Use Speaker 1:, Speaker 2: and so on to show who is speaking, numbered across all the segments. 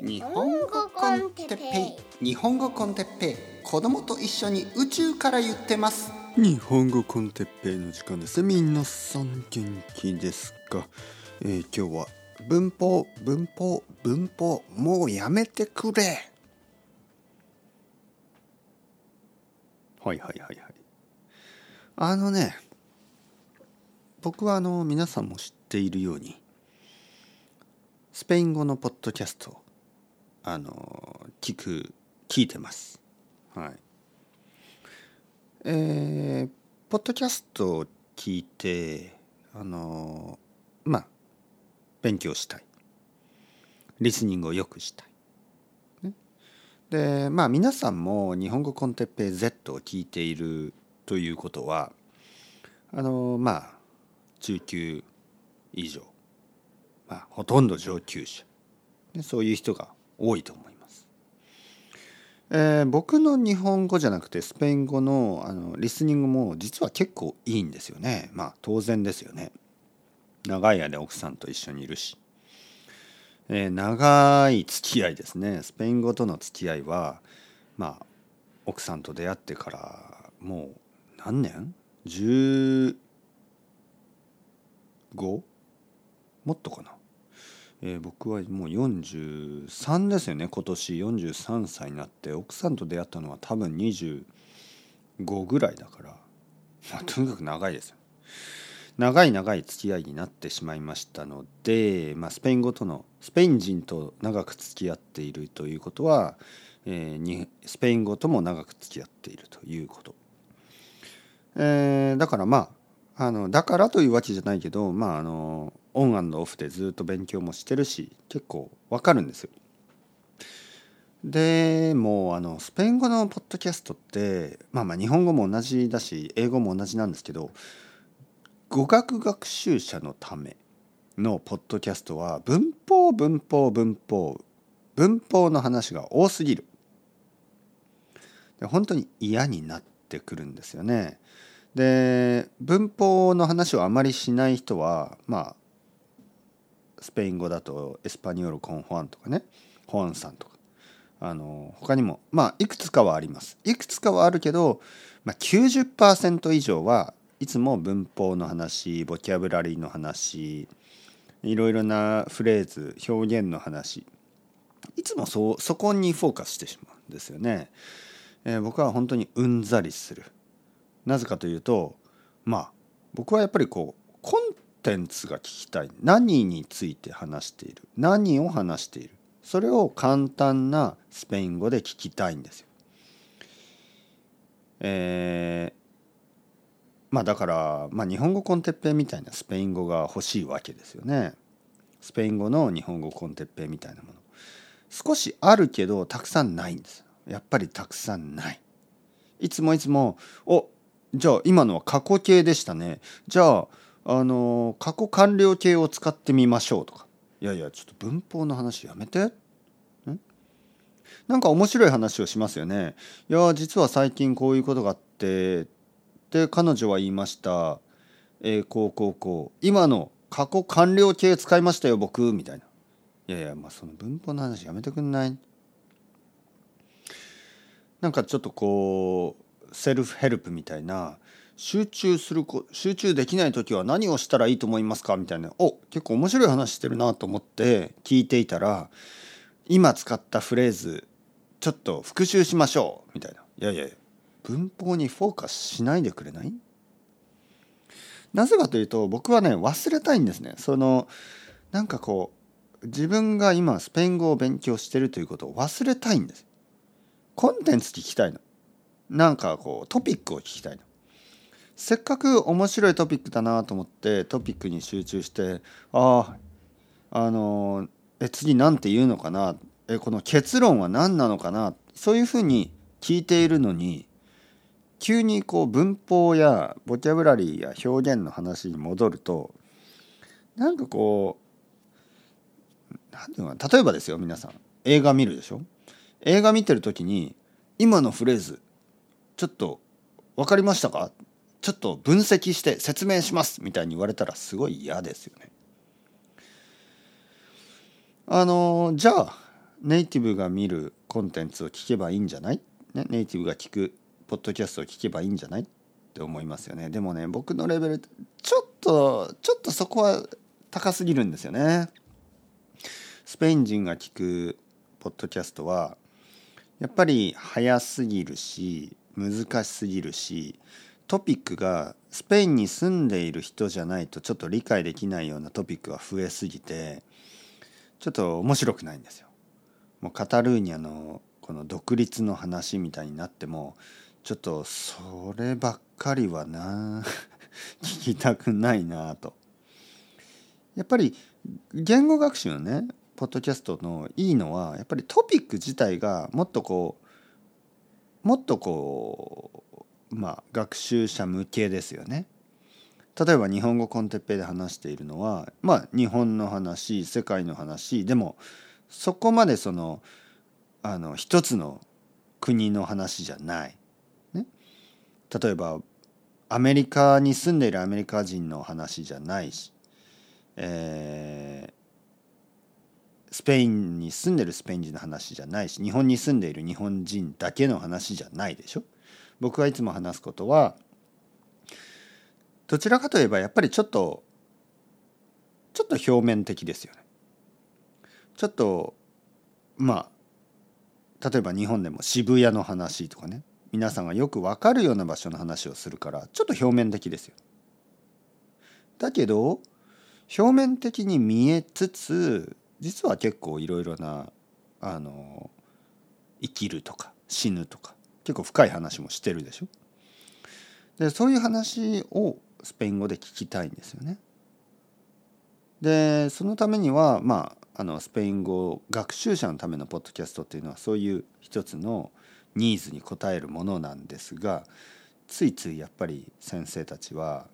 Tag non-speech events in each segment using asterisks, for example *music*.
Speaker 1: 日本語コンテッペイ。日本語コンテッペイ。子供と一緒に宇宙から言ってます。
Speaker 2: 日本語コンテッペイの時間です。皆さん元気ですか、えー、今日は文法文法文法。もうやめてくれ。はいはいはいはい。あのね僕はあの皆さんも知っているようにスペイン語のポッドキャストあの聞く聞いてます。はい。えー、ポッドキャストを聞いてあのまあ勉強したい。リスニングをよくしたい、ね、でまあ皆さんも日本語コンテッペイ Z を聞いているということはあのまあ中級以上まあ、ほとんど上級者。そういう人が多いと思います。えー、僕の日本語じゃなくてスペイン語のあのリスニングも実は結構いいんですよね。まあ当然ですよね。長い間奥さんと一緒にいるし。えー、長い付き合いですね。スペイン語との付き合いはまあ奥さんと出会ってからもう何年 ?15? もっとかな？えー、僕はもう43ですよね今年43歳になって奥さんと出会ったのは多分25ぐらいだから、まあ、とにかく長いですよ。長い長い付き合いになってしまいましたので、まあ、スペイン語とのスペイン人と長く付き合っているということは、えー、にスペイン語とも長く付き合っているということ。えー、だからまああのだからというわけじゃないけどまああのオンオフでずっと勉強もしてるし結構わかるんですよ。でもうあのスペイン語のポッドキャストってまあまあ日本語も同じだし英語も同じなんですけど語学学習者のためのポッドキャストは文法文法文法文法の話が多すぎる。で本当に嫌になってくるんですよね。で文法の話をあまりしない人はまあスペイン語だとエスパニョール・コン・ホアンとかねホアンさんとかあの他にもまあいくつかはありますいくつかはあるけど、まあ、90%以上はいつも文法の話ボキャブラリーの話いろいろなフレーズ表現の話いつもそそこにフォーカスしてしまうんですよね。えー、僕は本当にうんざりする。なぜかというとまあ僕はやっぱりこうコンテンツが聞きたい何について話している？何を話している？それを簡単なスペイン語で聞きたいんですよ。えー、まあだから、まあ、日本語コンテッペみたいなスペイン語が欲しいわけですよね。スペイン語の日本語コンテッペみたいなもの。少しあるけどたくさんないんです。やっぱりたくさんない。いつもいつも「おじゃあ今のは過去形でしたね。じゃああの過去完了形を使ってみましょうとか。いやいやちょっと文法の話やめて。なんか面白い話をしますよね。いや実は最近こういうことがあってで彼女は言いました。えー、こうこうこう。今の過去完了形使いましたよ僕。みたいな。いやいやまあその文法の話やめてくんない？なんかちょっとこうセルフヘルプみたいな。集中する集中できない時は何をしたらいいと思いますかみたいな。お結構面白い話してるなと思って聞いていたら今使ったフレーズちょっと復習しましょうみたいな。いやいや文法にフォーカスしないでくれない？なぜかというと僕はね忘れたいんですね。そのなんかこう自分が今スペイン語を勉強してるということを忘れたいんです。コンテンツ聞きたいの。なんかこうトピックを聞きたいの。せっかく面白いトピックだなと思ってトピックに集中してあああのえ次何て言うのかなえこの結論は何なのかなそういうふうに聞いているのに急にこう文法やボキャブラリーや表現の話に戻るとなんかこう何て言うか例えばですよ皆さん映画見るでしょ？映画見てる時に今のフレーズちょっと分かりましたか？ちょっと分析して説明しますみたいに言われたらすごい嫌ですよね。あのじゃあネイティブが見るコンテンツを聞けばいいんじゃない、ね、ネイティブが聞くポッドキャストを聞けばいいんじゃない？って思いますよね。でもね僕のレベルちょっとちょっとそこは高すぎるんですよね。スペイン人が聞くポッドキャストはやっぱり早すぎるし難しすぎるしトピックがスペインに住んでいる人じゃないとちょっと理解できないようなトピックが増えすぎてちょっと面白くないんですよ。もうカタルーニャのこの独立の話みたいになってもちょっとそればっかりはな *laughs* 聞きたくないなと。やっぱり言語学習のねポッドキャストのいいのはやっぱりトピック自体がもっとこうもっとこうまあ学習者向けですよね。例えば日本語コンテッペで話しているのはまあ日本の話世界の話でもそこまでそのあの一つの国の話じゃない。ね、例えばアメリカに住んでいるアメリカ人の話じゃないし、えー、スペインに住んでるスペイン人の話じゃないし日本に住んでいる日本人だけの話じゃないでしょ。僕がいつも話すことはどちらかといえばやっぱりちょっとちょっと表面的ですよね。ちょっとまあ例えば日本でも渋谷の話とかね皆さんがよく分かるような場所の話をするからちょっと表面的ですよ。だけど表面的に見えつつ実は結構いろいろなあの生きるとか死ぬとか結構深い話もしてるでしょ？でそういう話をスペイン語で聞きたいんですよね。でそのためにはまああのスペイン語学習者のためのポッドキャストっていうのはそういう一つのニーズに応えるものなんですがついついやっぱり先生たちは、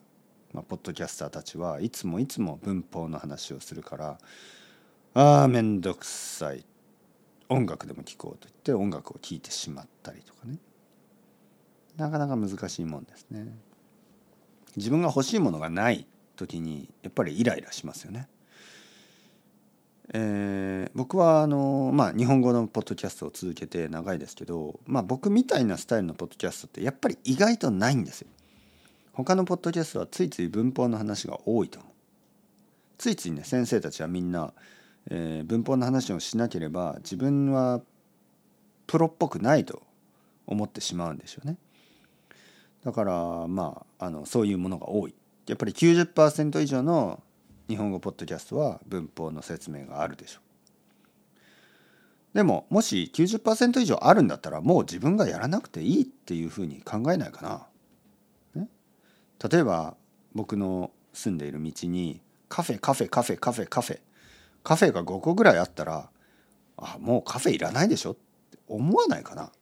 Speaker 2: まあ、ポッドキャスターたちはいつもいつも文法の話をするからああ面倒くさい音楽でも聴こうと言って音楽を聴いてしまったりとかねなかなか難しいもんですね。自分が欲しいものがない時にやっぱりイライラしますよね。えー、僕はあの、まあ、日本語のポッドキャストを続けて長いですけど、まあ、僕みたいなスタイルのポッドキャストってやっぱり意外とないんですよ。他のポッドキャストはついつい文法の話が多いと思う。ついついね先生たちはみんな、えー、文法の話をしなければ自分はプロっぽくないと思ってしまうんでしょうね。だからまああのそういうものが多い。やっぱり90%以上の日本語ポッドキャストは文法の説明があるでしょう。でももし90%以上あるんだったらもう自分がやらなくていいっていうふうに考えないかな、ね、例えば僕の住んでいる道にカフェカフェカフェカフェカフェカフェが5個ぐらいあったらあもうカフェいらないでしょ？って思わないかな？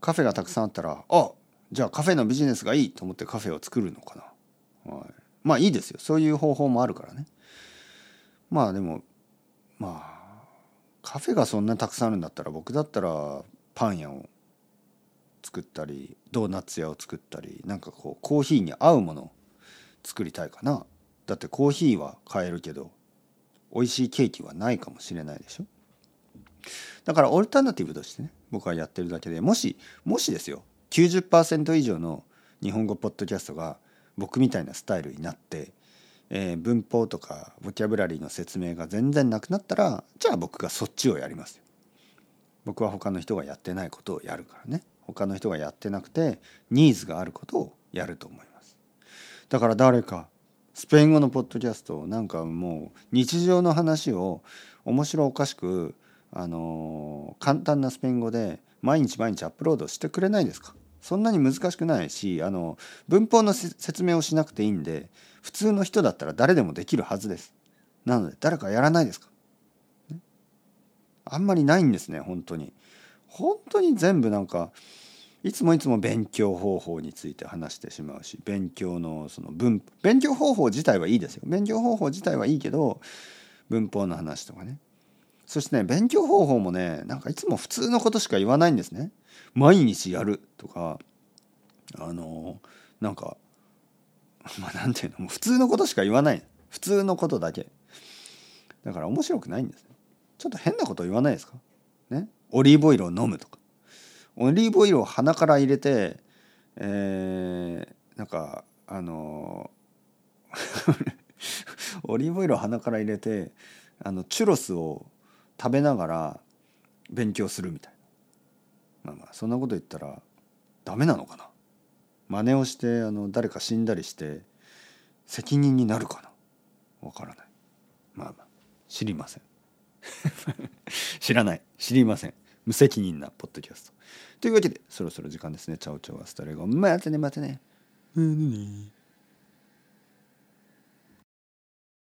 Speaker 2: カフェがたくさんあったらあじゃあカフェのビジネスがいいと思ってカフェを作るのかな、はい、まあいいですよ。そういう方法もあるからね。まあでもまあカフェがそんなにたくさんあるんだったら僕だったらパン屋を作ったりドーナツ屋を作ったりなんかこうコーヒーに合うものを作りたいかな。だってコーヒーは買えるけど美味しいケーキはないかもしれないでしょ？だからオルタナティブとしてね僕はやってるだけでもしもしですよ90%以上の日本語ポッドキャストが僕みたいなスタイルになって、えー、文法とかボキャブラリーの説明が全然なくなったらじゃあ僕がそっちをやりますよ。僕は他の人がやってないことをやるからね他の人がやってなくてニーズがあることをやると思います。だから誰かスペイン語のポッドキャストなんかもう日常の話を面白おかしくあの簡単なスペイン語で毎日毎日アップロードしてくれないですか？そんなに難しくないしあの文法の説明をしなくていいんで普通の人だったら誰でもできるはずです。なので誰かやらないですか？あんまりないんですね本当に。本当に全部なんかいつもいつも勉強方法について話してしまうし勉強のその文勉強方法自体はいいですよ。勉強方法自体はいいけど文法の話とかね。そしてね勉強方法もねなんかいつも普通のことしか言わないんですね。毎日やるとかあのなんかまあなんていうのもう普通のことしか言わない。普通のことだけ。だから面白くないんですね。ちょっと変なこと言わないですか？ね？オリーブオイルを飲むとか。オリーブオイルを鼻から入れてえー、なんかあの *laughs* オリーブオイルを鼻から入れてあのチュロスを食べながら勉強するみたいな。まあまあそんなこと言ったらダメなのかな。真似をしてあの誰か死んだりして責任になるかな。わからない。まあまあ知りません。*laughs* 知らない。知りません。無責任なポッドキャスト。というわけでそろそろ時間ですね。 chao chao hasta luego またねまたね。うん